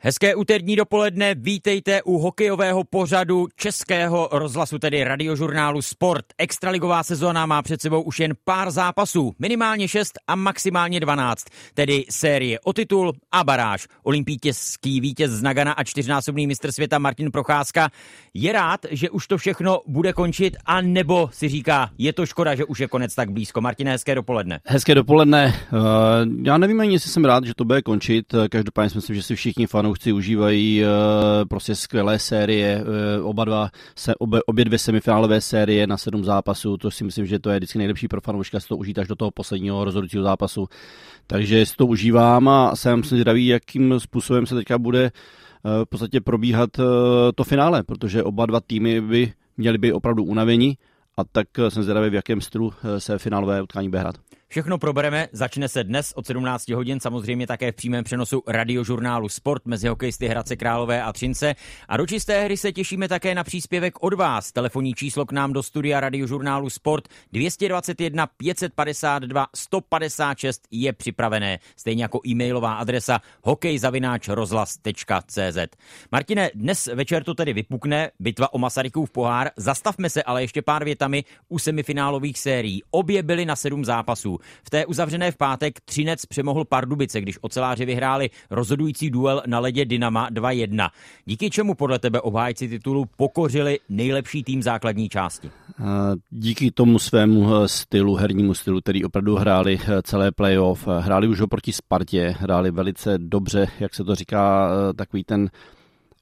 Hezké úterní dopoledne, vítejte u hokejového pořadu Českého rozhlasu, tedy radiožurnálu Sport. Extraligová sezóna má před sebou už jen pár zápasů, minimálně 6 a maximálně 12, tedy série o titul a baráž. Olympijský vítěz z Nagana a čtyřnásobný mistr světa Martin Procházka je rád, že už to všechno bude končit, a nebo si říká, je to škoda, že už je konec tak blízko. Martin, hezké dopoledne. Hezké dopoledne. Eh, já nevím ani, jestli jsem rád, že to bude končit. Každopádně myslím, že si všichni fanoušci fanoušci užívají uh, prostě skvělé série, uh, oba dva, se, obě, obě dvě semifinálové série na sedm zápasů, to si myslím, že to je vždycky nejlepší pro fanouška, si to užít až do toho posledního rozhodujícího zápasu. Takže si to užívám a jsem zvědavý, jakým způsobem se teďka bude uh, v podstatě probíhat to finále, protože oba dva týmy by měly být opravdu unavení a tak jsem zvědavý, v jakém stylu se finálové utkání bude hrát. Všechno probereme, začne se dnes od 17 hodin, samozřejmě také v přímém přenosu radiožurnálu Sport mezi hokejisty Hradce Králové a Třince. A do čisté hry se těšíme také na příspěvek od vás. Telefonní číslo k nám do studia radiožurnálu Sport 221 552 156 je připravené, stejně jako e-mailová adresa hokejzavináčrozhlas.cz. Martine, dnes večer to tedy vypukne, bitva o Masarykův pohár. Zastavme se ale ještě pár větami u semifinálových sérií. Obě byly na sedm zápasů. V té uzavřené v pátek Třinec přemohl Pardubice, když oceláři vyhráli rozhodující duel na ledě Dynama 2-1. Díky čemu podle tebe obhájci titulu pokořili nejlepší tým základní části? Díky tomu svému eh, stylu, hernímu stylu, který opravdu hráli eh, celé playoff, hráli už oproti Spartě, hráli velice dobře, jak se to říká, eh, takový ten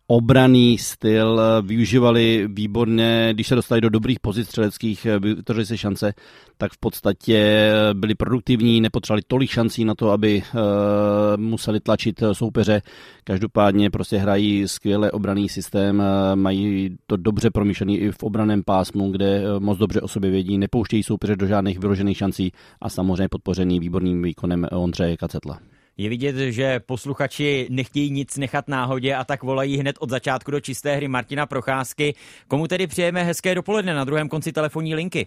obraný styl, využívali výborně, když se dostali do dobrých pozic střeleckých, vytvořili se šance, tak v podstatě byli produktivní, nepotřebovali tolik šancí na to, aby museli tlačit soupeře. Každopádně prostě hrají skvěle obraný systém, mají to dobře promyšlený i v obraném pásmu, kde moc dobře o sobě vědí, nepouštějí soupeře do žádných vyložených šancí a samozřejmě podpořený výborným výkonem Ondřeje Kacetla. Je vidět, že posluchači nechtějí nic nechat náhodě a tak volají hned od začátku do čisté hry Martina Procházky. Komu tedy přejeme hezké dopoledne na druhém konci telefonní linky?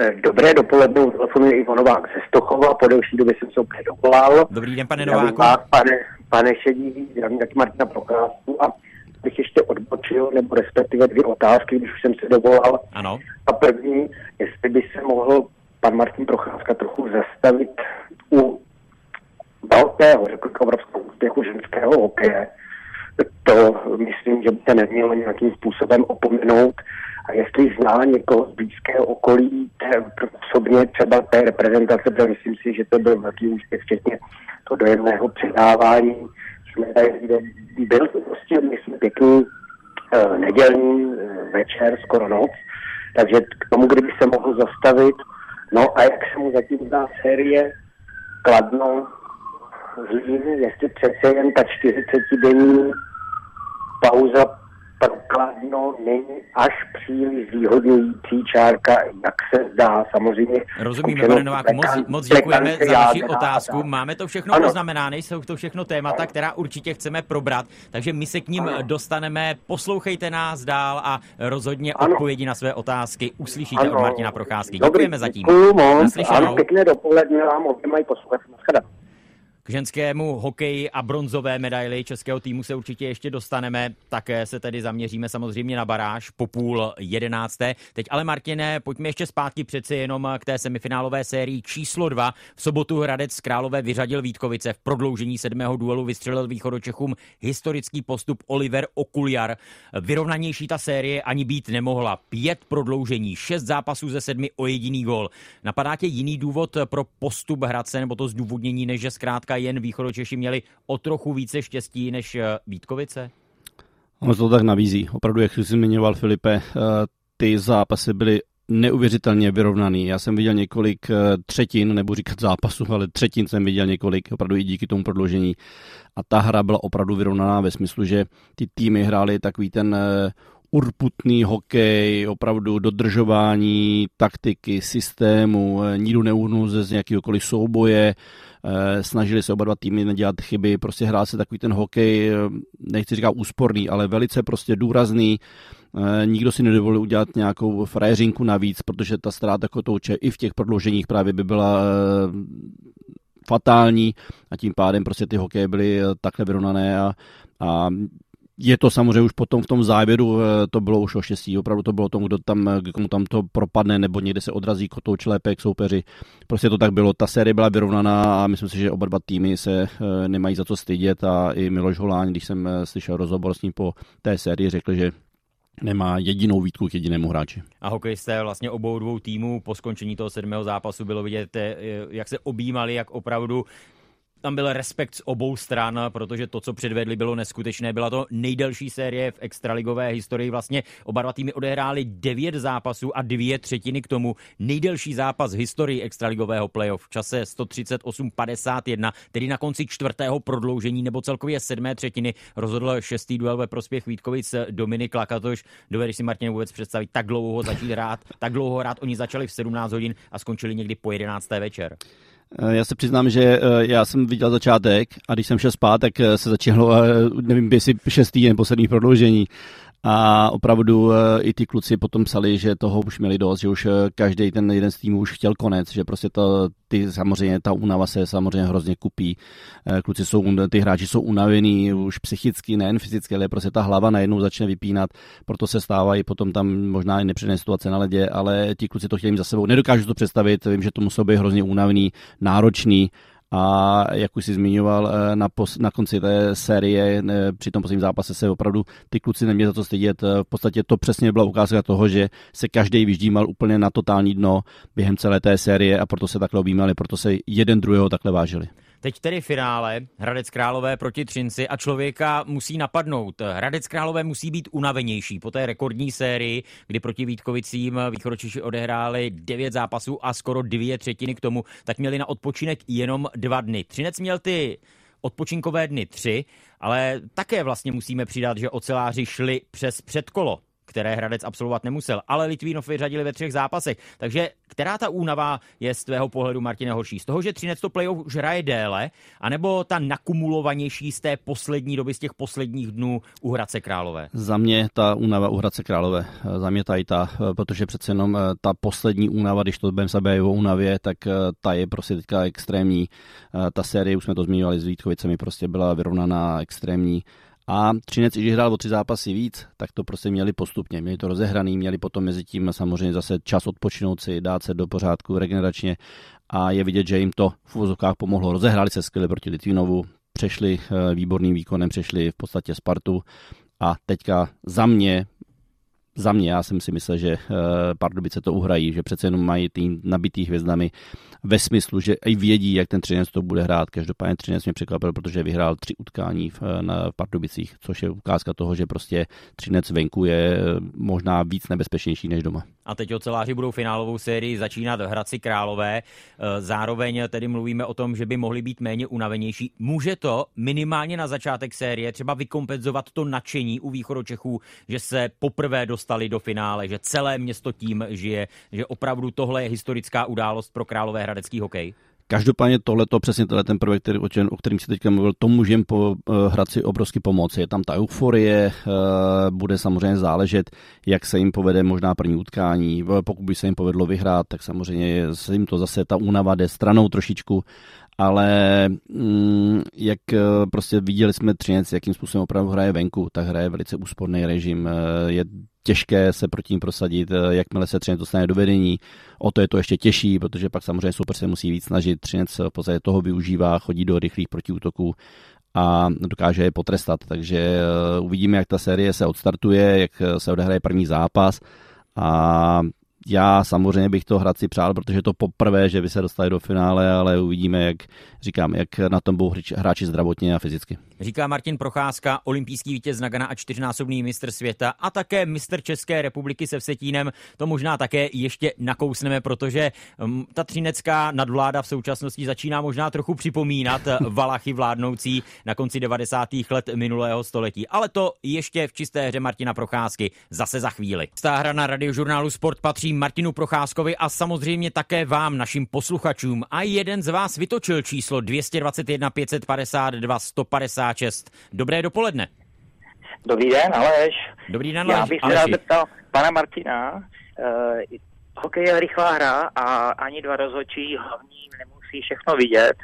Eh, dobré dopoledne, telefonuje Ivo Novák ze Stochova, po delší době jsem se opět dovolal. Dobrý den, pane Nováku. Vás, pane, pane Šedivý, zdravím taky Martina Procházku a bych ještě odbočil, nebo respektive dvě otázky, když už jsem se dovolal. Ano. A první, jestli by se mohl pan Martin Procházka trochu zastavit u velkého, řekl obrovského úspěchu ženského hokeje. To myslím, že by se nemělo nějakým způsobem opomenout. A jestli zná někoho z blízkého okolí, osobně třeba té reprezentace, protože myslím si, že to byl velký úspěch, včetně to dojemného předávání. Jsme tady, byl to prostě, myslím, pěkný uh, nedělní uh, večer, skoro noc. Takže k tomu, kdyby se mohl zastavit, no a jak se mu zatím dá série Kladno Zlín, jestli přece jen ta 40-denní pauza pro Kladno není až příliš výhodňující čárka, jak se zdá. Samozřejmě. Rozumíme, pane Nováku, moc, moc děkujeme za vaši otázku. Máme to všechno ano. poznamenáno, jsou to všechno témata, která určitě chceme probrat, takže my se k ním ano. dostaneme. Poslouchejte nás dál a rozhodně ano. odpovědi na své otázky uslyšíte ano. od Martina Procházky. Děkujeme zatím. Děkuju moc. Ano, pěkné dopoledne vám oběma i poslouchat. K ženskému hokeji a bronzové medaili českého týmu se určitě ještě dostaneme. Také se tedy zaměříme samozřejmě na baráž po půl jedenácté. Teď ale Martine, pojďme ještě zpátky přeci jenom k té semifinálové sérii číslo dva. V sobotu Hradec Králové vyřadil Vítkovice. V prodloužení sedmého duelu vystřelil východočechům historický postup Oliver Okuliar. Vyrovnanější ta série ani být nemohla. Pět prodloužení, šest zápasů ze sedmi o jediný gol. Napadá tě jiný důvod pro postup Hradce nebo to zdůvodnění, než že zkrátka jen východočeši měli o trochu více štěstí než eh, Vítkovice? Ono to tak navízí. Opravdu, jak jsi zmiňoval, Filipe, eh, ty zápasy byly neuvěřitelně vyrovnaný. Já jsem viděl několik eh, třetin, nebo říkat zápasů, ale třetin jsem viděl několik, opravdu i díky tomu prodloužení. A ta hra byla opravdu vyrovnaná ve smyslu, že ty týmy hrály takový ten urputný hokej, opravdu dodržování taktiky, systému, nikdo neuhnul ze z nějakého souboje, Eh, snažili se oba dva týmy nedělat chyby, prostě hrál se takový ten hokej, eh, nechci říkat úsporný, ale velice prostě důrazný, eh, nikdo si nedovolil udělat nějakou frajeřinku navíc, protože ta ztráta kotouče i v těch prodlouženích právě by byla fatální a tím pádem prostě ty hokeje byly takhle vyrovnané a, a je to samozřejmě už potom v tom závěru, eh, to bylo už o štěstí, opravdu to bylo tomu, kdo tam, komu tam to propadne, nebo někde se odrazí kotouč lépek soupeři. Prostě to tak bylo, ta série byla vyrovnaná a myslím si, že oba dva týmy se eh, nemají za co stydět a i Miloš Holán, když jsem eh, slyšel rozhovor s ním po té sérii, řekl, že nemá jedinou výtku k jedinému hráči. A hokejisté vlastně obou dvou týmů po skončení toho sedmého zápasu bylo vidět, jak se objímali, jak opravdu tam byl respekt z obou stran, protože to, co předvedli, bylo neskutečné. Byla to nejdelší série v extraligové historii. Vlastně oba dva týmy odehráli devět zápasů a dvě třetiny k tomu. Nejdelší zápas v historii extraligového playoff v čase 138-51, tedy na konci čtvrtého prodloužení nebo celkově sedmé třetiny rozhodl šestý duel ve prospěch Vítkovic Dominik Lakatoš. Dovedeš si Martin vůbec představit tak dlouho začít hrát, tak dlouho hrát. Oni začali v 17 hodin a skončili někdy po 11. večer. Eh, já se přiznám, že eh, já jsem viděl začátek a když jsem šel spát, tak eh, se začalo, nevím, jestli šestý nebo sedmý prodloužení. A opravdu eh, i ty kluci potom psali, že toho už měli dost, že už eh, každý ten jeden z týmů už chtěl konec, že prostě to, ty samozřejmě ta únava se samozřejmě hrozně kupí. Eh, kluci jsou, ty hráči jsou unavení už psychicky, nejen fyzicky, ale prostě ta hlava najednou začne vypínat, proto se stávají potom tam možná i nepříjemné situace na ledě, ale ti kluci to chtějí mít za sebou. Nedokážu to představit, vím, že to muselo být hrozně únavný, náročný, a jak už si zmiňoval eh, na, pos, na konci té série, při tom posledním zápase se opravdu ty kluci neměli za to stydět. Eh, v podstatě to přesně byla ukázka toho, že se každý vyždímal úplně na totální dno během celé té série a proto se takhle objímali, proto se jeden druhého takhle vážili. Teď tedy finále, Hradec Králové proti Třinci a člověka musí napadnout. Hradec Králové musí být unavenější po té rekordní sérii, kdy proti Vítkovicím východočiši odehráli devět zápasů a skoro dvě třetiny k tomu, tak měli na odpočinek jenom dva dny. Třinec měl ty odpočinkové dny tři, ale také vlastně musíme přidat, že oceláři šli přes předkolo které Hradec absolvovat nemusel, ale Litvínov vyřadili ve třech zápasech. Takže která ta únava je z tvého pohledu, Martine, horší? Z toho, že Třinec to playoff už hraje déle, anebo ta nakumulovanější z té poslední doby, z těch posledních dnů u Hradce Králové? Za mě ta únava u Hradce Králové. Za mě tady ta, protože přece jenom eh, ta poslední únava, když to budeme se o únavě, tak eh, ta je prostě teďka extrémní. Eh, ta série, už jsme to zmiňovali s Vítkovicemi, prostě byla vyrovnaná extrémní a Třinec, když hrál o tři zápasy víc, tak to prostě měli postupně. Měli to rozehraný, měli potom mezi tím samozřejmě zase čas odpočinout si, dát se do pořádku regeneračně a je vidět, že jim to v uvozovkách pomohlo. Rozehráli se skvěle proti Litvinovu, přešli eh, výborným výkonem, přešli v podstatě Spartu a teďka za mě za mě, já jsem si myslel, že uh, Pardubice to uhrají, že přece jenom mají tým nabitý hvězdami ve smyslu, že i vědí, jak ten Třinec to bude hrát. Každopádně Třinec mě překvapil, protože vyhrál tři utkání v, eh, na Pardubicích, což je ukázka toho, že prostě Třinec venku je eh, možná víc nebezpečnější než doma. A teď oceláři budou finálovou sérii začínat v Hradci Králové. Zároveň tedy mluvíme o tom, že by mohli být méně unavenější. Může to minimálně na začátek série třeba vykompenzovat to nadšení u východočechů, že se poprvé dostali do finále, že celé město tím žije, že opravdu tohle je historická událost pro Králové hradecký hokej? Každopádně tohle to přesně tenhle ten projekt, který, o kterým si teďka mluvil, to můžeme po, uh, Hradci obrovsky pomoci. Je tam ta euforie, uh, bude samozřejmě záležet, jak se jim povede možná první utkání. Pokud by se jim povedlo vyhrát, tak samozřejmě se jim to zase ta únava jde stranou trošičku, ale mm, jak eh, prostě viděli jsme Třinec, jakým způsobem opravdu hraje venku, tak hraje velice úsporný režim, je těžké se proti ním prosadit, eh, jakmile se Třinec dostane do vedení. O to je to ještě těžší, protože pak samozřejmě super se musí víc snažit. Třinec v podstatě toho využívá, chodí do rychlých protiútoků a dokáže je potrestat. Takže eh, uvidíme, jak ta série se odstartuje, jak se odehraje první zápas a já samozřejmě bych to Hradci přál, protože to poprvé, že by se dostali do finále, ale uvidíme, jak říkám, jak na tom budou hráči zdravotně a fyzicky. Říká Martin Procházka, olympijský vítěz Nagana a čtyřnásobný mistr světa a také mistr České republiky se Vsetínem. To možná také ještě nakousneme, protože um, ta třinecká nadvláda v současnosti začíná možná trochu připomínat Valachy vládnoucí na konci 90. let minulého století. Ale to ještě v čisté hře Martina Procházky zase za chvíli. Stá hra na radiožurnálu Sport patří Martinu Procházkovi a samozřejmě také vám, našim posluchačům. A jeden z vás vytočil číslo 221 552 156. Dobré dopoledne. Dobrý den, Aleš. Dobrý den, Aleš. Já bych se rád zeptal pana Martina. Uh, hokej je rychlá hra a ani dva rozhodčí hlavní nemusí všechno vidět.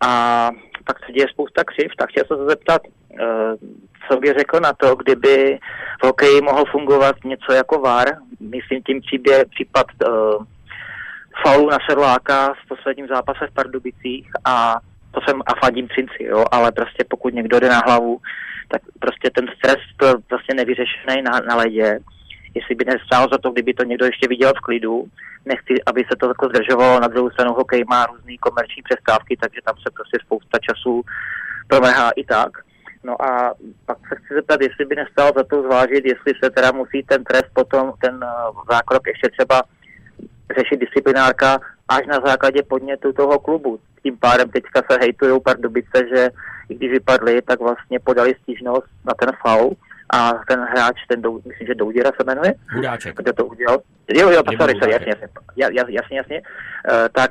a pak se děje spousta křiv, tak chtěl jsem se zeptat, uh, co by řekl na to, kdyby v hokeji mohl fungovat něco jako VAR, myslím tím příběh, případ uh, faulu na Sedláka v posledním zápase v Pardubicích a to jsem a fandím Třinci, jo, ale prostě pokud někdo jde na hlavu, tak prostě ten stres byl vlastně nevyřešený na, na ledě. Jestli by nestálo za to, kdyby to někdo ještě viděl v klidu, nechci, aby se to takhle zdržovalo. Na druhou stranu hokej má různé komerční přestávky, takže tam se prostě spousta času promrhá i tak. No a pak se chci zeptat, jestli by nestalo za to zvážit, jestli se teda musí ten trest potom, ten uh, zákrok ještě třeba řešit disciplinárka až na základě podnětu toho klubu. Tím pádem teďka se hejtují Pardubice, že i když vypadli, tak vlastně podali stížnost na ten faul a ten hráč, ten, dou, myslím, že Douděra se jmenuje, Hudáček. kdo to udělal, jo, jo, sorry, sorry, jasně, jasně, jasně, jasně, jasně. Uh, tak,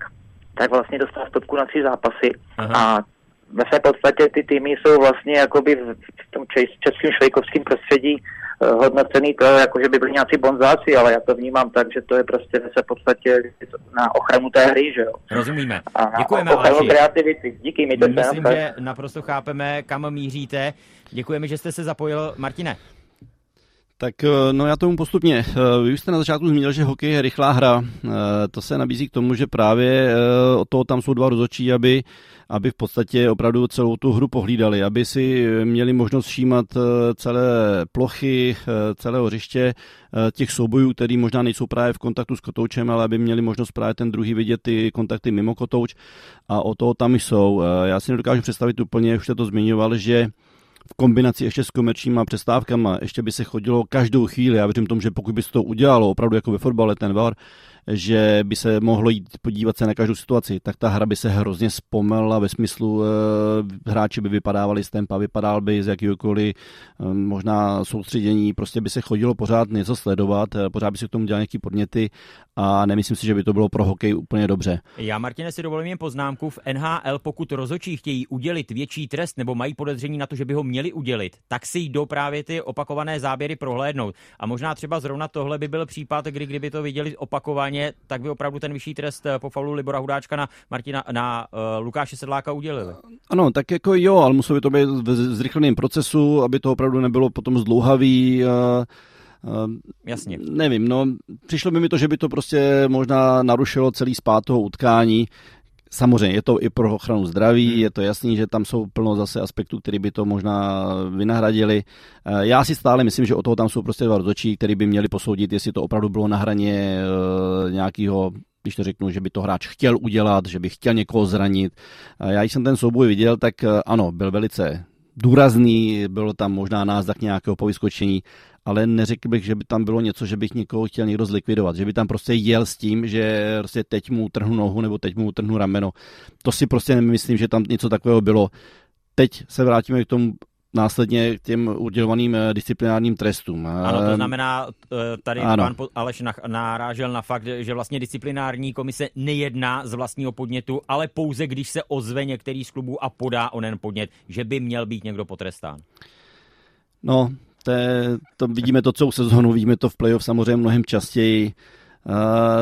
tak vlastně dostal stopku na tři zápasy Aha. a ve své podstatě ty týmy jsou vlastně jakoby v, v tom čes- českém švejkovském prostředí uh, hodnocený to, jako že by byli nějací bonzáci, ale já to vnímám tak, že to je prostě ve své podstatě na ochranu té hry, že jo. Rozumíme. A na Děkujeme, ochranu kreativity. Díky, mi to Myslím, že naprosto chápeme, kam míříte. Děkujeme, že jste se zapojil. Martine, Tak eh, no já tomu postupně. Eh, Vy jste na začátku zmínil, že hokej je rychlá hra. Eh, To se nabízí k tomu, že právě od toho tam jsou dva rozhodčí, aby, aby v podstatě opravdu celou tu hru pohlídali, aby si měli možnost všímat celé plochy, celého hřiště, těch soubojů, který možná nejsou právě v kontaktu s kotoučem, ale aby měli možnost právě ten druhý vidět ty kontakty mimo kotouč a o toho tam jsou. Já si nedokážu představit úplně, už jste to zmiňoval, že v kombinaci ještě s komerčníma přestávkama, ještě by se chodilo každou chvíli, já věřím tomu, že pokud by se to udělalo opravdu jako ve fotbale ten VAR, že by se mohlo jít podívat se na každou situaci, tak ta hra by se hrozně zpomalila ve smyslu, e, hráči by vypadávali z tempa, vypadal by z jakýkoliv e, možná soustředění, prostě by se chodilo pořád něco sledovat, e, pořád by se k tomu dělali nějaké podněty a nemyslím si, že by to bylo pro hokej úplně dobře. já Martine si dovolím jen poznámku. V NHL, pokud rozhodčí chtějí udělit větší trest nebo mají podezření na to, že by ho měli udělit, tak si jdou právě ty opakované záběry prohlédnout. A možná třeba zrovna tohle by byl případ, kdy kdyby to viděli opakovaně, tak by opravdu ten vyšší trest eh, po faulu Libora Hudáčka na Martina, na uh, Lukáše Sedláka udělili. Ano, tak jako jo, ale muselo by to být v zrychleném procesu, aby to opravdu nebylo potom zdlouhavý. A, a, Jasně. nevím, no, přišlo by mi to, že by to prostě možná narušilo celý spát toho utkání. Samozřejmě je to i pro ochranu zdraví, Hmm. je to jasný, že tam jsou plno zase aspektů, které by to možná vynahradili. Eh, Já si stále myslím, že o toho tam jsou prostě dva rozhodčí, který by měli posoudit, jestli to opravdu bylo na hraně nějakého když to řeknu, že by to hráč chtěl udělat, že by chtěl někoho zranit. Eh, Já, když jsem ten souboj viděl, tak eh, ano, byl velice důrazný, bylo tam možná náznak nějakého povyskočení, ale neřekl bych, že by tam bylo něco, že bych někoho chtěl někdo zlikvidovat, že by tam prostě jel s tím, že prostě teď mu utrhnu nohu nebo teď mu utrhnu rameno. To si prostě nemyslím, že tam něco takového bylo. Teď se vrátíme k tomu následně k těm udělovaným eh, disciplinárním trestům. Ano, to Eh, znamená, eh, tady ano. pan Aleš na- narážel na fakt, že vlastně disciplinární komise nejedná z vlastního podnětu, ale pouze když se ozve některý z klubů a podá onen podnět, že by měl být někdo potrestán. No, to, je, to vidíme to celou sezonu, vidíme to v playoff samozřejmě mnohem častěji. Uh,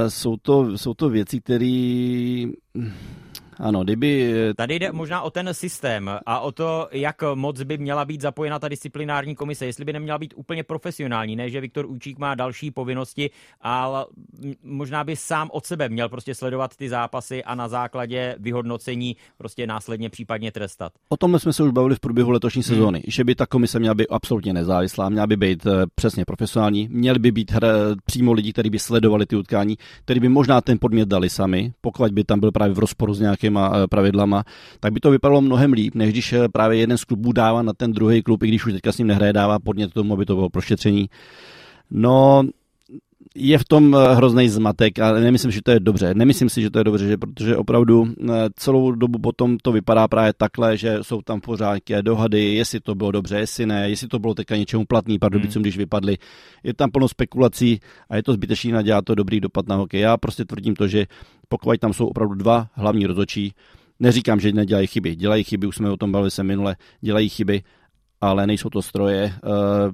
jsou, to, jsou to věci, které... Ano, kdyby... Tady jde možná o ten systém a o to, jak moc by měla být zapojena ta disciplinární komise, jestli by neměla být úplně profesionální, ne, že Viktor Učík má další povinnosti, ale možná by sám od sebe měl prostě sledovat ty zápasy a na základě vyhodnocení prostě následně případně trestat. O tom jsme se už bavili v průběhu letošní sezóny, že by ta komise měla být absolutně nezávislá, měla by být eh, přesně profesionální, měli by být hra, přímo lidi, kteří by sledovali ty utkání, kteří by možná ten podmět dali sami, pokud by tam byl právě v rozporu s nějakýma eh, pravidlama, tak by to vypadalo mnohem líp, než když eh, právě jeden z klubů dává na ten druhý klub, i když už teďka s ním nehraje, dává podnět tomu, aby to bylo prošetření. No, je v tom eh, hrozný zmatek a nemyslím, že to je dobře. Nemyslím si, že to je dobře, že protože opravdu celou dobu potom to vypadá právě takhle, že jsou tam pořád nějaké dohady, jestli to bylo dobře, jestli ne, jestli to bylo teďka něčemu platný Pardubicům, když vypadli. Je tam plno spekulací a je to zbytečné a dělá to dobrý dopad na hokej. Já prostě tvrdím to, že pokud tam jsou opravdu dva hlavní rozhodčí, neříkám, že nedělají chyby, dělají chyby, už jsme o tom bavili se minule, dělají chyby, ale nejsou to stroje. eh,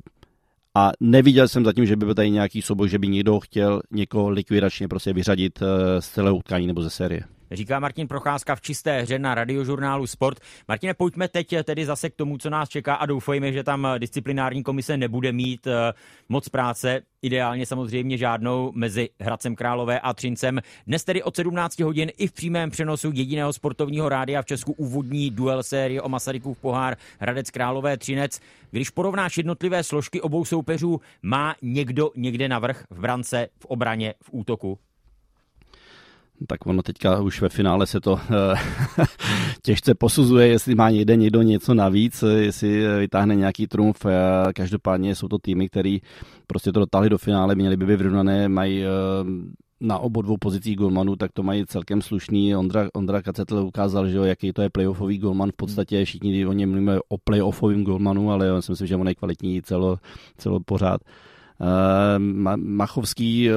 a neviděl jsem zatím, že by byl tady nějaký souboj, že by někdo chtěl někoho likvidačně prostě vyřadit eh, z celého utkání nebo ze série. Říká Martin Procházka v čisté hře na radiožurnálu Sport. Martine, pojďme teď tedy zase k tomu, co nás čeká a doufejme, že tam disciplinární komise nebude mít eh, moc práce, ideálně samozřejmě žádnou mezi Hradcem Králové a Třincem. Dnes tedy od 17 hodin i v přímém přenosu jediného sportovního rádia v Česku úvodní duel série o Masarykův pohár Hradec Králové Třinec. Když porovnáš jednotlivé složky obou soupeřů, má někdo někde navrh v brance, v obraně, v útoku? Tak ono teďka už ve finále se to eh, těžce posuzuje, jestli má někde někdo něco navíc, jestli vytáhne nějaký trumf. Každopádně jsou to týmy, které prostě to dotáhli do finále, měli by být vyrovnané, mají eh, na obou dvou pozicích golmanů, tak to mají celkem slušný. Ondra, Ondra Kacetl ukázal, že jo, jaký to je playoffový golman. V podstatě všichni o něm mluvíme o playoffovém golmanu, ale já si myslím, že on je kvalitní celo, celo pořád. Uh, Machovský uh,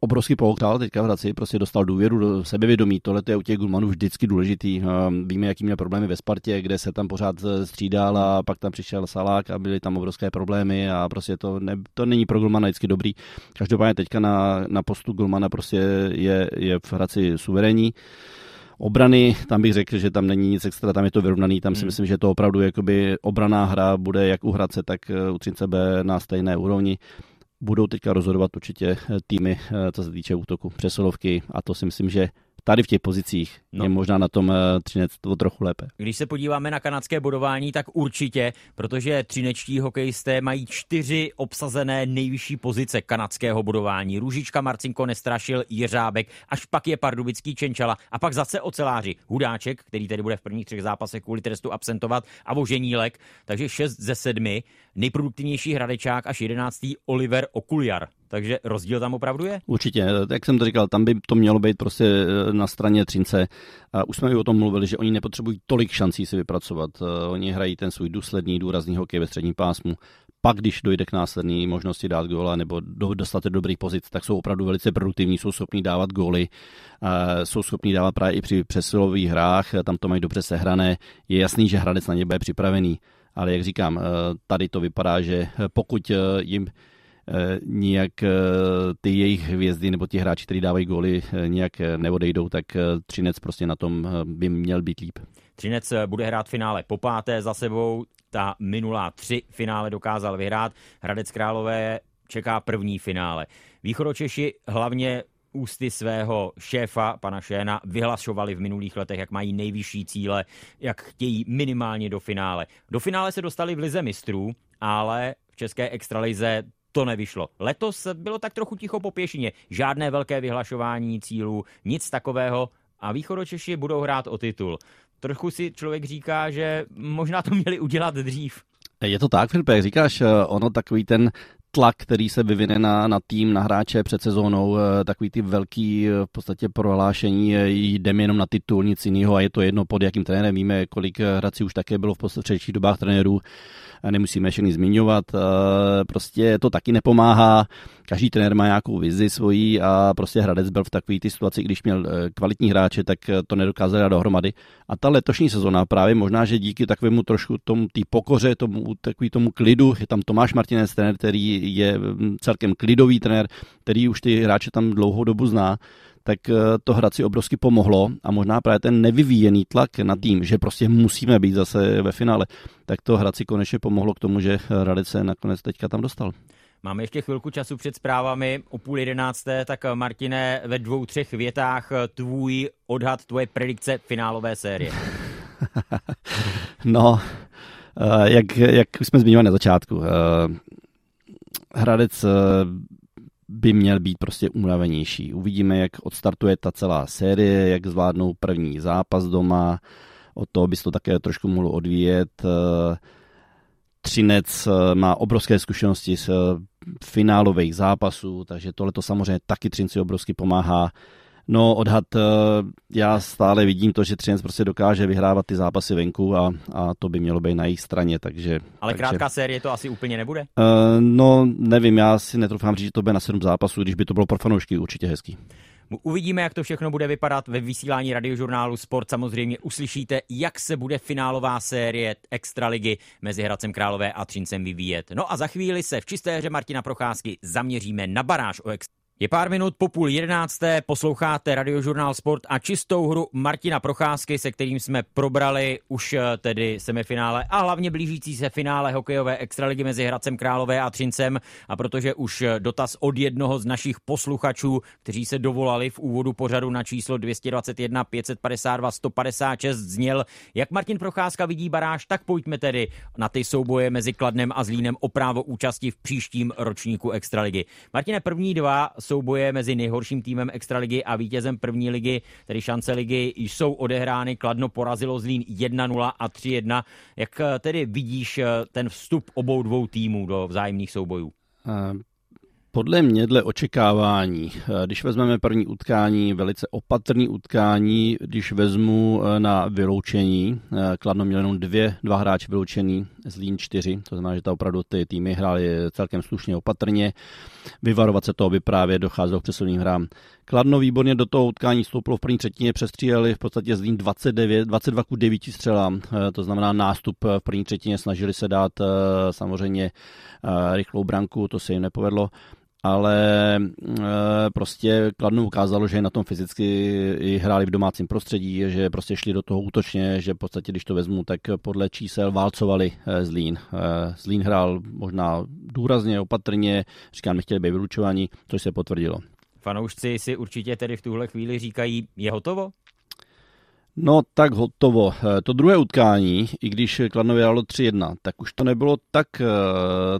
obrovský pohokrál teďka v Hradci, prostě dostal důvěru do sebevědomí. Tohle je u těch Gulmanů vždycky důležitý. Víme, jaký měl problémy ve Spartě, kde se tam pořád střídal a pak tam přišel Salák a byly tam obrovské problémy a prostě to, ne, to není pro Gulmana vždycky dobrý. Každopádně teďka na, na postu Gulmana prostě je, je v Hradci suverénní obrany, tam bych řekl, že tam není nic extra, tam je to vyrovnaný, tam si hmm. myslím, že to opravdu jakoby obraná hra bude jak u Hradce, tak u Třince B na stejné úrovni budou teďka rozhodovat určitě eh, týmy, eh, co se týče útoku, přesilovky. A to si myslím, že tady v těch pozicích no. je možná na tom eh, Třinec to trochu lépe. Když se podíváme na kanadské bodování, tak určitě, protože třinečtí hokejisté mají čtyři obsazené nejvyšší pozice kanadského bodování. Růžička, Marcinko, Nestrašil, Jiřábek, až pak je Pardubický Čenčala a pak zase oceláři. Hudáček, který tedy bude v prvních třech zápasech kvůli trestu absentovat, a Voženílek, takže 6 ze 7. Nejproduktivnější hradečák až jedenáctý Oliver Okuljar. Takže rozdíl tam opravdu je? Určitě, jak jsem to říkal, tam by to mělo být prostě eh, na straně Třince. A už jsme i o tom mluvili, že oni nepotřebují tolik šancí si vypracovat. Eh, oni hrají ten svůj důsledný, důrazný hokej ve středním pásmu. Pak, když dojde k následné možnosti dát góla nebo dostat do dobrých pozic, tak jsou opravdu velice produktivní, jsou schopní dávat góly, jsou schopní dávat právě i při přesilových hrách, tam to mají dobře sehrané. Je jasný, že Hradec na ně bude připravený. Ale jak říkám, eh, tady to vypadá, že pokud jim Eh, nijak eh, ty jejich hvězdy nebo ti hráči, kteří dávají góly, eh, nijak neodejdou, tak Třinec prostě na tom by měl být líp. Třinec bude hrát finále po páté za sebou, ta minulá tři finále dokázal vyhrát. Hradec Králové čeká první finále. Východočeši hlavně ústy svého šéfa, pana Šéna, vyhlašovali v minulých letech, jak mají nejvyšší cíle, jak chtějí minimálně do finále. Do finále se dostali v Lize mistrů, ale v české extralize to nevyšlo. Letos bylo tak trochu ticho po pěšině. Žádné velké vyhlašování cílů, nic takového a východočeši budou hrát o titul. Trochu si člověk říká, že možná to měli udělat dřív. Je to tak, Filipe, jak říkáš, eh, ono takový ten tlak, který se vyvine na, na tým, na hráče před sezónou, eh, takový ty velký eh, v podstatě prohlášení, jdeme jenom na titul, nic jiného a je to jedno pod jakým trenérem. Víme, kolik hrací už také bylo v posledních dobách trenérů, nemusíme všechny zmiňovat. Prostě to taky nepomáhá. Každý trenér má nějakou vizi svojí a prostě Hradec byl v takové ty situaci, když měl kvalitní hráče, tak to nedokázal dát dohromady. A ta letošní sezona právě možná, že díky takovému trošku tomu té pokoře, tomu, takový tomu klidu, je tam Tomáš Martinez, trenér, který je mm, celkem klidový trenér, který už ty hráče tam dlouhou dobu zná, tak eh, to Hradci obrovsky pomohlo a možná právě ten nevyvíjený tlak na tým, že prostě musíme být zase ve finále, tak to Hradci konečně pomohlo k tomu, že Hradec se nakonec teďka tam dostal. Máme ještě chvilku času před zprávami o půl jedenácté, tak Martine, ve dvou, třech větách tvůj odhad, tvoje predikce finálové série. no, eh, jak, jak jsme zmiňovali na začátku, eh, Hradec by měl být prostě unavenější. Uvidíme, jak odstartuje ta celá série, jak zvládnou první zápas doma, od toho by se to také trošku mohlo odvíjet. Třinec eh, má obrovské zkušenosti z eh, finálových zápasů, takže tohle to samozřejmě taky Třinci obrovsky pomáhá. No, odhad, eh, já stále vidím to, že Třinec prostě dokáže vyhrávat ty zápasy venku a, a to by mělo být na jejich straně, takže... Ale takže, krátká série to asi úplně nebude? Uh, no, nevím, já si netroufám říct, že to bude na sedm zápasů, když by to bylo pro fanoušky určitě hezký. Uvidíme, jak to všechno bude vypadat ve vysílání radiožurnálu Sport. Samozřejmě uslyšíte, jak se bude finálová série Extraligy mezi Hradcem Králové a Třincem vyvíjet. No a za chvíli se v čisté hře Martina Procházky zaměříme na baráž o ex- Je pár minut po půl jedenácté, posloucháte radiožurnál Sport a čistou hru Martina Procházky, se kterým jsme probrali už eh, tedy semifinále a hlavně blížící se finále hokejové extraligy mezi Hradcem Králové a Třincem. A protože už eh, dotaz od jednoho z našich posluchačů, kteří se dovolali v úvodu pořadu na číslo 221 552 156 zněl, jak Martin Procházka vidí baráž, tak pojďme tedy na ty souboje mezi Kladnem a Zlínem o právo účasti v příštím ročníku extraligy. Martine, první dva souboje mezi nejhorším týmem Extraligy a vítězem první ligy, tedy šance ligy, jsou odehrány. Kladno porazilo Zlín 1-0 a 3-1. Jak eh, tedy vidíš eh, ten vstup obou dvou týmů do vzájemných soubojů? Eh, podle mě, dle očekávání, když vezmeme první utkání, velice opatrný utkání, když vezmu na vyloučení, Kladno měl jenom dvě, dva hráče vyloučený, Zlín čtyři, to znamená, že ta opravdu ty týmy hrály celkem slušně opatrně. Vyvarovat se to, aby právě docházelo k přesuným hrám. Kladno výborně do toho utkání stouplo v první třetině, přestříleli v podstatě Zlín 29, 22 ku 9 střelám, to znamená nástup v první třetině, snažili se dát samozřejmě rychlou branku, to se jim nepovedlo ale eh, prostě Kladno ukázalo, že na tom fyzicky i hráli v domácím prostředí, že prostě šli do toho útočně, že v podstatě, když to vezmu, tak podle čísel válcovali eh, Zlín. Eh, Zlín hrál možná důrazně, opatrně, říkám, nechtěli být vylučovaní, což se potvrdilo. Fanoušci si určitě tedy v tuhle chvíli říkají, je hotovo? No tak hotovo. Eh, to druhé utkání, i když Kladno vyhrálo 3-1, tak už to nebylo tak, eh,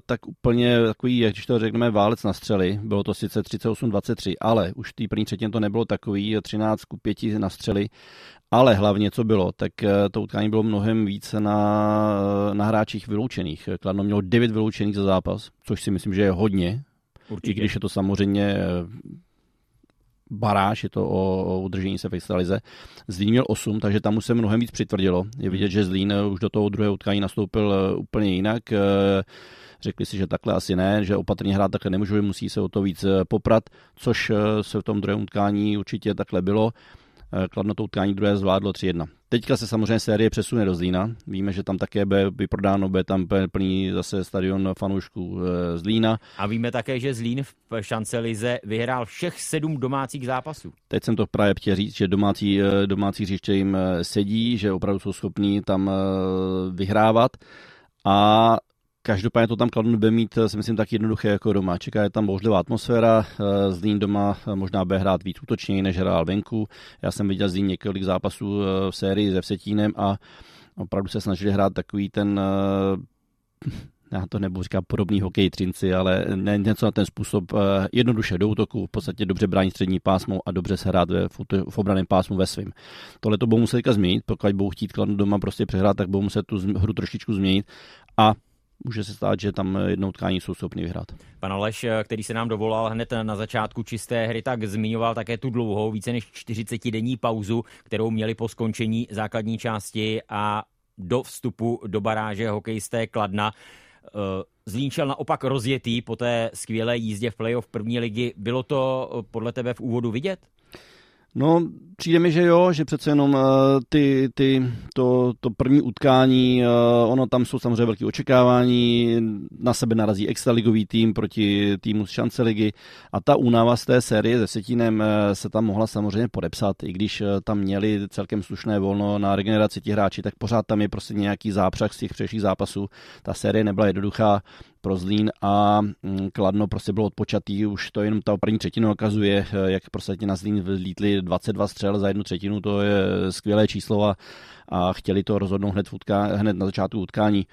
tak úplně takový, jak když to řekneme, válec na střely. Bylo to sice 38-23, ale už v té první třetině to nebylo takový 13 ku 5 na střely. Ale hlavně, co bylo, tak eh, to utkání bylo mnohem více na, na hráčích vyloučených. Kladno mělo 9 vyloučených za zápas, což si myslím, že je hodně. Určitě. I když je to samozřejmě baráž, je to o, udržení se v extralize. Zlín měl 8, takže tam už se mnohem víc přitvrdilo. Je vidět, že Zlín už do toho druhého utkání nastoupil eh, úplně jinak. Eh, řekli si, že takhle asi ne, že opatrně hrát takhle nemůžu, musí se o to víc eh, poprat, což se v tom druhém utkání určitě takhle bylo. Kladno to utkání druhé zvládlo 3-1. Teďka se samozřejmě série přesune do Zlína. Víme, že tam také bude vyprodáno, bude tam plný zase stadion fanoušků z Zlína. A víme také, že Zlín v šancelize vyhrál všech sedm domácích zápasů. Teď jsem to právě chtěl říct, že domácí, eh, domácí hřiště jim eh, sedí, že opravdu jsou schopní tam eh, vyhrávat. A Každopádně to tam Kladno bude mít, si myslím, tak jednoduché jako doma. Čeká je tam božlivá atmosféra, Zlín doma možná bude hrát víc útočněji, než hrál venku. Já jsem viděl Zlín několik zápasů v sérii se Vsetínem a opravdu se snažili hrát takový ten já to nebudu říkat podobný hokej třinci, ale ne, něco na ten způsob jednoduše do útoku, v podstatě dobře bránit střední pásmo a dobře se hrát v, v obraném pásmu ve svém. Tohle to budou muset změnit, pokud budou chtít kladno doma prostě přehrát, tak budou muset tu hru trošičku změnit a může se stát, že tam jednou tkání jsou schopni vyhrát. Pan Aleš, který se nám dovolal hned na začátku čisté hry, tak zmiňoval také tu dlouhou, více než 40 denní pauzu, kterou měli po skončení základní části a do vstupu do baráže hokejisté Kladna. Eh, Zlín šel naopak rozjetý po té skvělé jízdě v playoff první ligy. Bylo to podle tebe v úvodu vidět? No, přijde mi, že jo, že přece jenom uh, ty, ty, to, to první utkání, uh, ono tam jsou samozřejmě velké očekávání, na sebe narazí extraligový tým proti týmu z šance ligy. A ta únava z té série se Setínem uh, se tam mohla samozřejmě podepsat, i když tam měli celkem slušné volno na regeneraci těch hráči, tak pořád tam je prostě nějaký zápřah z těch předších zápasů. Ta série nebyla jednoduchá, pro Zlín a mm, Kladno prostě bylo odpočatý, už to jenom ta první třetina ukazuje, eh, jak prostě na Zlín vlítli 22 střel za jednu třetinu, to je skvělé číslo a, a chtěli to rozhodnout hned, v utká, hned na začátku utkání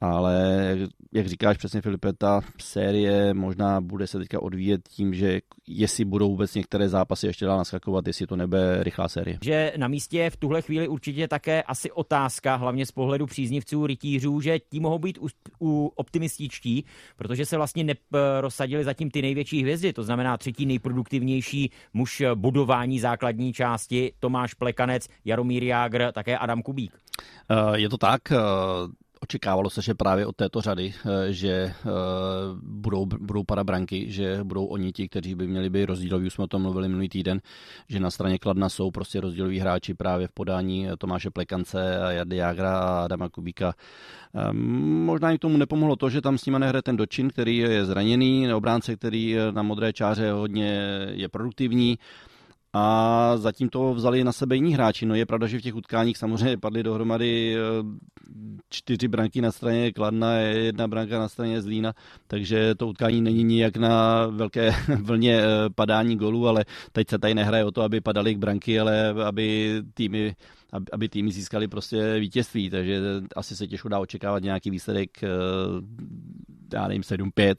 ale jak říkáš přesně Filipe, ta série možná bude se teďka odvíjet tím, že jestli budou vůbec některé zápasy ještě dál naskakovat, jestli to nebe rychlá série. Že na místě je v tuhle chvíli určitě také asi otázka, hlavně z pohledu příznivců rytířů, že ti mohou být u, u optimističtí, protože se vlastně neprosadili zatím ty největší hvězdy, to znamená třetí nejproduktivnější muž budování základní části Tomáš Plekanec, Jaromír Jágr, také Adam Kubík. Eh, je to tak, eh, očekávalo se, že právě od této řady, že budou, budou branky, že budou oni ti, kteří by měli být rozdíloví. Už jsme o tom mluvili minulý týden, že na straně Kladna jsou prostě rozdíloví hráči právě v podání Tomáše Plekance a Jardy Jágra a Adama Kubíka. Možná jim tomu nepomohlo to, že tam s nimi nehraje ten dočin, který je zraněný, obránce, který na modré čáře hodně je produktivní a zatím to vzali na sebe jiní hráči. No je pravda, že v těch utkáních samozřejmě padly dohromady eh, čtyři branky na straně Kladna, jedna branka na straně Zlína, takže to utkání není nijak na velké vlně eh, padání golů, ale teď se tady nehraje o to, aby padaly branky, ale aby týmy aby týmy získali prostě vítězství, takže asi se těžko dá očekávat nějaký výsledek, eh, já nevím, 7-5.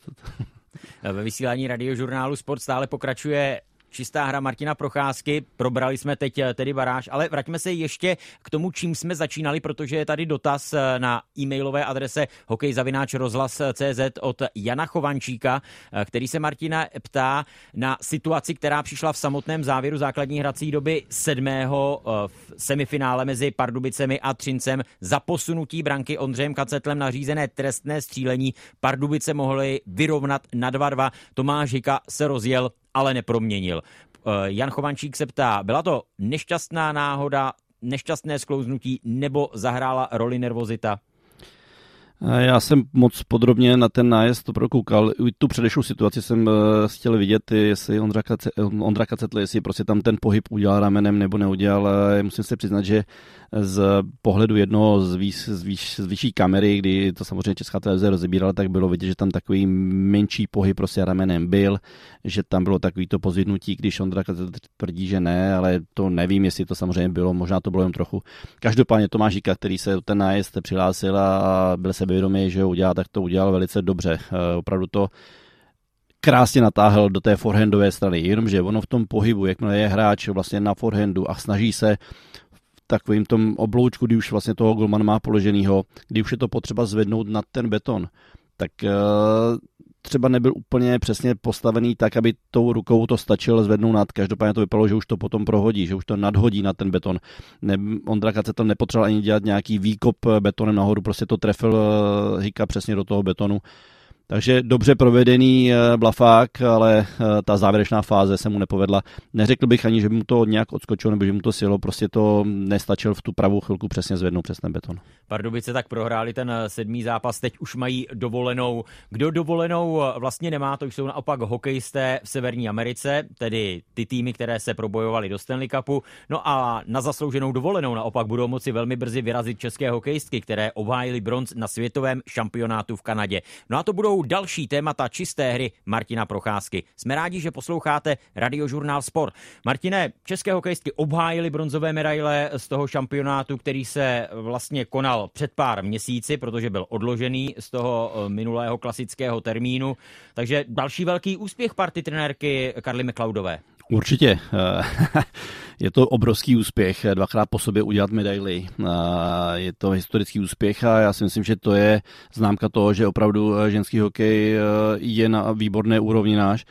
Ve vysílání radiožurnálu Sport stále pokračuje čistá hra Martina Procházky. Probrali jsme teď eh, tedy baráž, ale vraťme se ještě k tomu, čím jsme začínali, protože je tady dotaz eh, na e-mailové adrese hokejzavináčrozhlas.cz od Jana Chovančíka, eh, který se Martina ptá na situaci, která přišla v samotném závěru základní hrací doby sedmého v semifinále mezi Pardubicemi a Třincem za posunutí branky Ondřejem Kacetlem na řízené trestné střílení. Pardubice mohly vyrovnat na 2-2. Tomáš Hika se rozjel ale neproměnil. Eh, Jan Chovančík se ptá, byla to nešťastná náhoda, nešťastné sklouznutí nebo zahrála roli nervozita? Já jsem moc podrobně na ten nájezd to prokoukal. Tu předešlou situaci jsem eh, chtěl vidět, jestli Ondra, Kace, Ondra Kacetl, jestli prostě tam ten pohyb udělal ramenem nebo neudělal. Musím se přiznat, že z pohledu jednoho z, výš, z, výš, z vyšší kamery, kdy to samozřejmě Česká televize rozebírala, tak bylo vidět, že tam takový menší pohyb prostě ramenem byl, že tam bylo takový to pozvidnutí, když Ondra tvrdí, že ne, ale to nevím, jestli to samozřejmě bylo, možná to bylo jen trochu. Každopádně Tomáš Žika, který se ten nájezd přihlásil a byl sebevědomý, že ho udělal, tak to udělal velice dobře. Eh, opravdu to krásně natáhl do té forehandové strany, jenomže ono v tom pohybu, jakmile je hráč vlastně na forehandu a snaží se takovým tom obloučku, kdy už vlastně toho golman má položenýho, kdy už je to potřeba zvednout nad ten beton, tak uh, třeba nebyl úplně přesně postavený tak, aby tou rukou to stačil zvednout nad. Každopádně to vypadalo, že už to potom prohodí, že už to nadhodí na ten beton. Ne, Ondra Kacetel nepotřeboval ani dělat nějaký výkop betonem nahoru, prostě to trefil uh, Hika přesně do toho betonu. Takže dobře provedený eh, blafák, ale eh, ta závěrečná fáze se mu nepovedla. Neřekl bych ani, že by mu to nějak odskočilo nebo že mu to silo, prostě to nestačil v tu pravou chvilku přesně zvednout přes ten beton. Pardubice tak prohráli ten eh, sedmý zápas, teď už mají dovolenou. Kdo dovolenou vlastně nemá, to jsou naopak hokejisté v Severní Americe, tedy ty týmy, které se probojovaly do Stanley Cupu. No a na zaslouženou dovolenou naopak budou moci velmi brzy vyrazit české hokejistky, které obhájily bronz na světovém šampionátu v Kanadě. No a to budou další témata čisté hry Martina Procházky. Jsme rádi, že posloucháte radiožurnál Sport. Martine, české hokejistky obhájily bronzové medaile z toho šampionátu, který se vlastně konal před pár měsíci, protože byl odložený z toho eh, minulého klasického termínu. Takže další velký úspěch party trenérky Karly McLeodové. Určitě. Je to obrovský úspěch, dvakrát po sobě udělat medaily. Je to historický úspěch a já si myslím, že to je známka toho, že opravdu ženský hokej eh, je na výborné úrovni náš.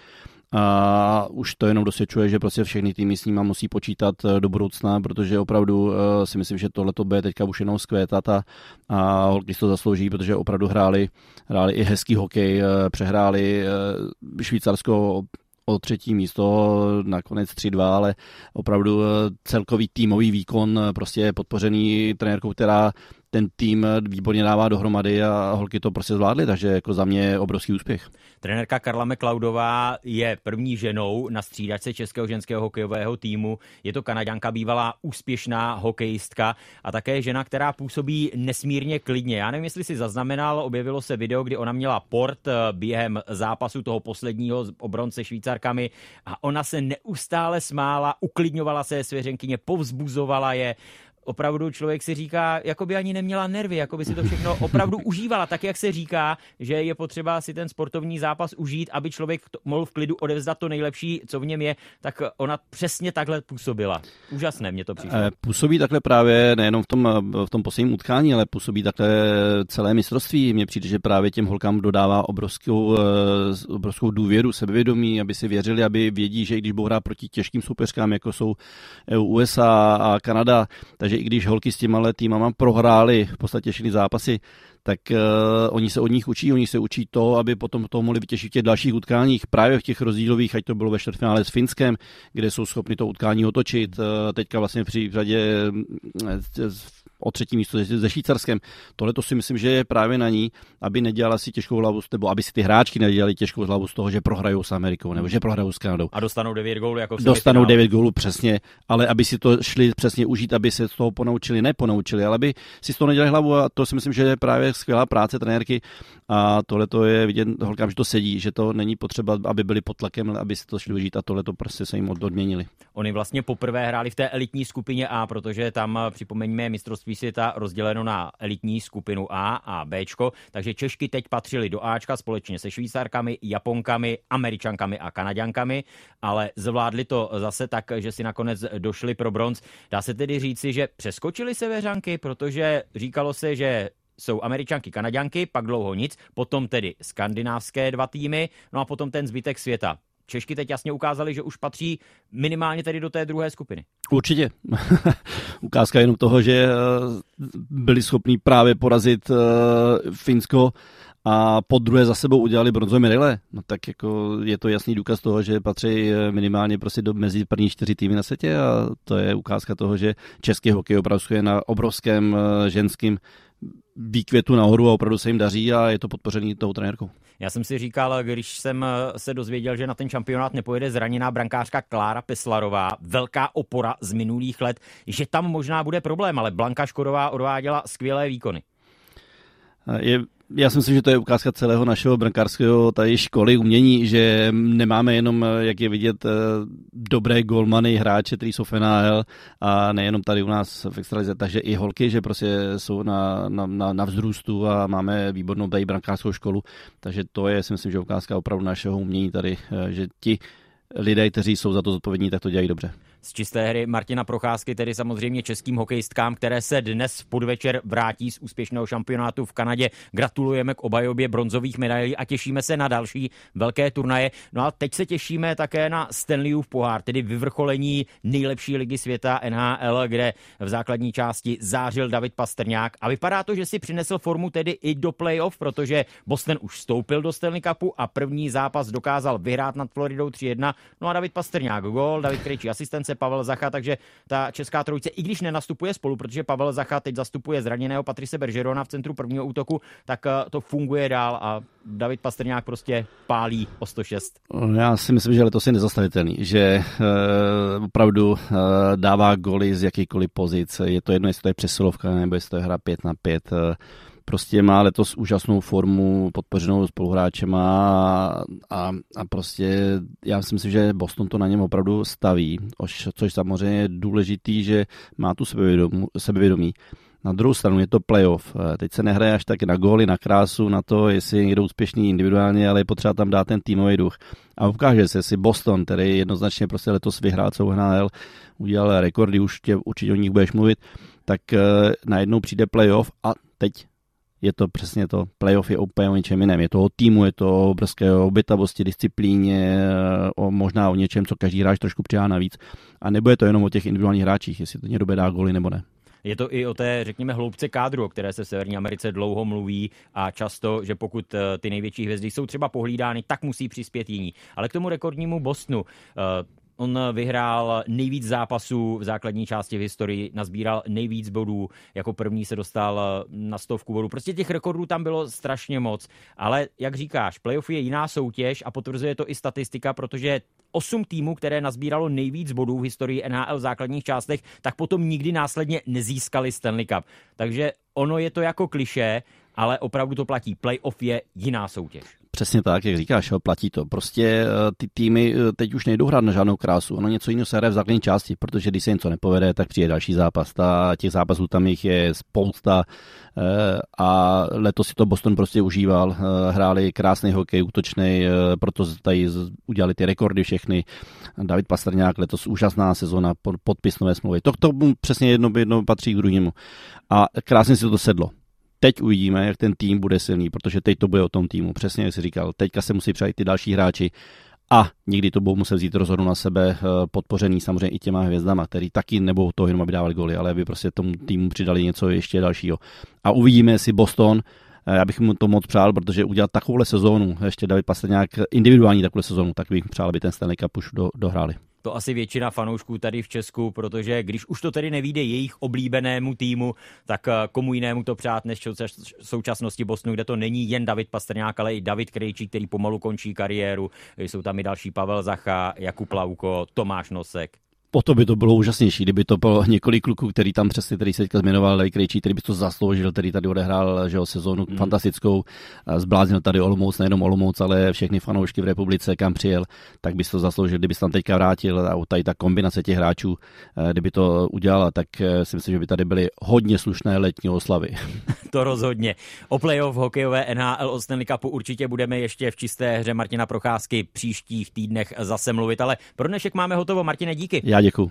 A už to jenom dosvědčuje, že prostě všechny týmy s nima musí počítat eh, do budoucna, protože opravdu eh, si myslím, že tohle to bude teďka už jenom zkvétat a, a holky to zaslouží, protože opravdu hráli, hráli i hezký hokej, přehráli Švýcarsko o třetí místo, nakonec 3-2, ale opravdu eh, celkový týmový výkon eh, prostě podpořený trenérkou, která ten tým výborně dává dohromady a holky to prostě zvládly, takže jako za mě obrovský úspěch. Trenérka Karla McLeodová je první ženou na střídačce českého ženského hokejového týmu. Je to kanaďanka, bývalá úspěšná hokejistka a také žena, která působí nesmírně klidně. Já nevím, jestli si zaznamenal, objevilo se video, kdy ona měla port eh, během zápasu toho posledního obronce Švýcarkami a ona se neustále smála, uklidňovala se svěřenkyně, povzbuzovala je opravdu člověk si říká, jako by ani neměla nervy, jako by si to všechno opravdu užívala, tak jak se říká, že je potřeba si ten sportovní zápas užít, aby člověk mohl v klidu odevzdat to nejlepší, co v něm je, tak ona přesně takhle působila. Úžasné mě to přišlo. Eh, působí takhle právě nejenom v tom, v tom posledním utkání, ale působí takhle celé mistrovství. Mně přijde, že právě těm holkám dodává obrovskou, eh, obrovskou důvěru, sebevědomí, aby si věřili, aby vědí, že i když budou hrát proti těžkým soupeřkám, jako jsou USA a Kanada, takže i když holky s těma týmama prohrály v podstatě všechny zápasy, tak uh, oni se od nich učí, oni se učí to, aby potom to mohli vytěžit v těch dalších utkáních, právě v těch rozdílových, ať to bylo ve čtvrtfinále s Finskem, kde jsou schopni to utkání otočit. Uh, teďka vlastně v případě uh, o třetí místo se Švýcarskem. Tohle to si myslím, že je právě na ní, aby nedělala si těžkou hlavu, nebo aby si ty hráčky nedělali těžkou hlavu z toho, že prohrajou s Amerikou nebo že prohrajou s Kanadou. A dostanou 9 gólů jako v Dostanou 9 gólů přesně, ale aby si to šli přesně užít, aby se z toho ponaučili, neponaučili, ale aby si z toho nedělali hlavu a to si myslím, že je právě skvělá práce trenérky a tohle to je vidět holkám, že to sedí, že to není potřeba, aby byli pod tlakem, aby si to šli užít a tohle to prostě se jim odměnili. Oni vlastně poprvé hráli v té elitní skupině A, protože tam připomeňme mistrovství světa rozděleno na elitní skupinu A a B, takže Češky teď patřili do Ačka společně se Švýcarkami, Japonkami, Američankami a Kanaďankami, ale zvládli to zase tak, že si nakonec došli pro bronz. Dá se tedy říci, že přeskočili seveřanky, protože říkalo se, že jsou američanky, kanaďanky, pak dlouho nic, potom tedy skandinávské dva týmy, no a potom ten zbytek světa. Češky teď jasně ukázali, že už patří minimálně tedy do té druhé skupiny. Určitě. Ukázka jenom toho, že eh, byli schopni právě porazit eh, Finsko a po druhé za sebou udělali bronzové medaile, no tak jako je to jasný důkaz toho, že patří eh, minimálně prostě do mezi první čtyři týmy na světě a to je ukázka toho, že český hokej opravdu je na obrovském ženském výkvětu nahoru a opravdu se jim daří a je to podpořený tou trenérkou. Já jsem si říkal, když jsem eh, se dozvěděl, že na ten šampionát nepojede zraněná brankářka Klára Peslarová, velká opora z minulých let, že tam možná bude problém, ale Blanka Škodová odváděla skvělé výkony. Je já si myslím, že to je ukázka celého našeho brankářského tady školy umění, že nemáme jenom, jak je vidět, eh, dobré golmany, hráče, kteří jsou NHL a nejenom tady u nás v extralize, takže i holky, že prostě jsou na, na, na, na vzrůstu a máme výbornou tady brankářskou školu, takže to je, si myslím, že ukázka opravdu našeho umění tady, eh, že ti lidé, kteří jsou za to zodpovědní, tak to dělají dobře z čisté hry Martina Procházky, tedy samozřejmě českým hokejistkám, které se dnes v podvečer vrátí z úspěšného šampionátu v Kanadě. Gratulujeme k obajobě bronzových medailí a těšíme se na další velké turnaje. No a teď se těšíme také na Stanleyův pohár, tedy vyvrcholení nejlepší ligy světa NHL, kde v základní části zářil David Pastrňák a vypadá to, že si přinesl formu tedy i do playoff, protože Boston už vstoupil do Stanley Cupu a první zápas dokázal vyhrát nad Floridou 3-1. No a David Pastrňák gol, David Krejčí asistence brance Pavel Zacha, takže ta česká trojice, i když nenastupuje spolu, protože Pavel Zacha teď zastupuje zraněného Patrice Bergerona v centru prvního útoku, tak eh, to funguje dál a David Pastrňák prostě pálí o 106. Já si myslím, že letos je nezastavitelný, že e, opravdu e, dává goly z jakýkoliv pozice. Je to jedno, jestli to je přesilovka nebo jestli to je hra 5 na 5. E, prostě má letos úžasnou formu podpořenou spoluhráčem a, a, a prostě já si myslím, že Boston to na něm opravdu staví, což samozřejmě je důležitý, že má tu sebevědomí. sebevědomí. Na druhou stranu je to playoff. Teď se nehraje až tak na góly, na krásu, na to, jestli je někdo úspěšný individuálně, ale je potřeba tam dát ten týmový duch. A ukáže se, si Boston, který jednoznačně prostě letos vyhrál celou NHL, udělal rekordy, už tě, určitě o nich budeš mluvit, tak eh, najednou přijde playoff a teď je to přesně to, playoff je úplně o něčem jiném. Je to o týmu, je to o obrovské obětavosti, disciplíně, o, možná o něčem, co každý hráč trošku přidá navíc. A nebo je to jenom o těch individuálních hráčích, jestli to někdo dá goly nebo ne. Je to i o té, řekněme, hloubce kádru, o které se v Severní Americe dlouho mluví a často, že pokud eh, ty největší hvězdy jsou třeba pohlídány, tak musí přispět jiní. Ale k tomu rekordnímu Bostonu. On vyhrál nejvíc zápasů v základní části v historii, nazbíral nejvíc bodů, jako první se dostal na stovku bodů. Prostě těch rekordů tam bylo strašně moc. Ale jak říkáš, playoff je jiná soutěž a potvrzuje to i statistika, protože osm týmů, které nazbíralo nejvíc bodů v historii NHL v základních částech, tak potom nikdy následně nezískali Stanley Cup. Takže ono je to jako kliše, ale opravdu to platí. Playoff je jiná soutěž. Přesně tak, jak říkáš, platí to. Prostě eh, ty týmy eh, teď už nejdou hrát na žádnou krásu. Ono něco jiného se hraje v základní části, protože když se něco nepovede, tak přijde další zápas. Ta, těch zápasů tam jich je spousta eh, a letos si to Boston prostě užíval. Hráli krásný hokej, útočný, proto tady udělali ty rekordy všechny. David Pastrňák letos úžasná sezona, podpis nové smlouvy. To, to přesně jedno, jedno patří k druhému. A krásně si to sedlo teď uvidíme, jak ten tým bude silný, protože teď to bude o tom týmu. Přesně jak jsi říkal, teďka se musí přejít ty další hráči a někdy to budou muset vzít rozhodu na sebe, podpořený samozřejmě i těma hvězdama, který taky nebudou to jenom, aby dávali goly, ale aby prostě tomu týmu přidali něco ještě dalšího. A uvidíme, jestli Boston já bych mu to moc přál, protože udělat takovouhle sezónu, ještě David nějak individuální takovou sezónu, tak bych přál, aby ten Stanley Cup už do, dohráli to asi většina fanoušků tady v Česku, protože když už to tedy nevíde jejich oblíbenému týmu, tak eh, komu jinému to přát než v současnosti Bosnu, kde to není jen David Pastrňák, ale i David Krejčí, který pomalu končí kariéru. Jsou tam i další Pavel Zacha, Jakub Lauko, Tomáš Nosek po to by to bylo úžasnější, kdyby to bylo několik kluků, který tam přesně, který se teďka zmiňoval, Lej Krejčí, který by to zasloužil, který tady odehrál že jo, sezónu hmm. fantastickou, zbláznil tady Olomouc, nejenom Olomouc, ale všechny fanoušky v republice, kam přijel, tak by to zasloužil, kdyby se tam teďka vrátil a tady ta kombinace těch hráčů, eh, kdyby to udělala, tak eh, si myslím, že by tady byly hodně slušné letní oslavy. to rozhodně. O playoff hokejové NHL od Stanley Cupu určitě budeme ještě v čisté hře Martina Procházky příštích týdnech zase mluvit, ale pro dnešek máme hotovo. Martine, díky. Já magical